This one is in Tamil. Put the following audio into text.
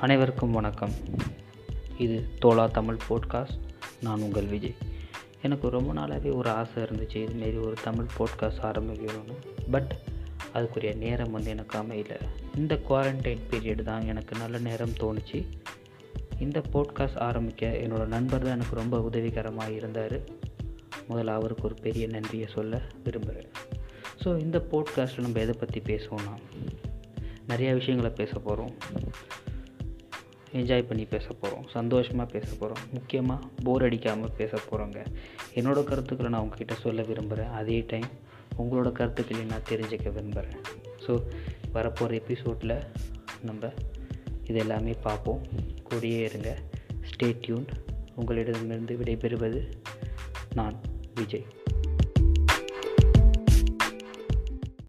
அனைவருக்கும் வணக்கம். இது தோலா தமிழ் போட்காஸ்ட் நான் உங்கள் விஜய். எனக்கு ரொம்ப நாளாகவே ஒரு ஆசை இருந்துச்சு இதுமாரி ஒரு தமிழ் போட்காஸ்ட் ஆரம்பிக்கணும்னு பட் அதுக்குரிய நேரம் வந்து எனக்கு அமையல. இந்த குவாரண்டைன் பீரியட் தான் எனக்கு நல்ல நேரம் தோணுச்சு. இந்த போட்காஸ்ட் ஆரம்பிக்க என்னோடய நண்பர் தான் எனக்கு ரொம்ப உதவிகரமாக இருந்தார். முதல்ல அவருக்கு ஒரு பெரிய நன்றியை சொல்ல விரும்புகிறேன் ஸோ இந்த போட்காஸ்ட்டில் நம்ம எதை பற்றி பேசுவோம்னா நிறையா விஷயங்களை பேச போகிறோம் என்ஜாய் பண்ணி பேச போகிறோம் சந்தோஷமாக பேச போகிறோம் முக்கியமாக போர் அடிக்காமல் பேச போகிறோங்க என்னோடய கருத்துக்களை நான் உங்ககிட்ட சொல்ல விரும்புகிறேன் அதே டைம் உங்களோட கருத்துக்களை நான் தெரிஞ்சுக்க விரும்புகிறேன் ஸோ வரப்போகிற எபிசோடில் நம்ம இது எல்லாமே பார்ப்போம். கூடியே இருங்க. ஸ்டே டியூன் உங்களிடமிருந்து விடைபெறுவது நான் விஜய்.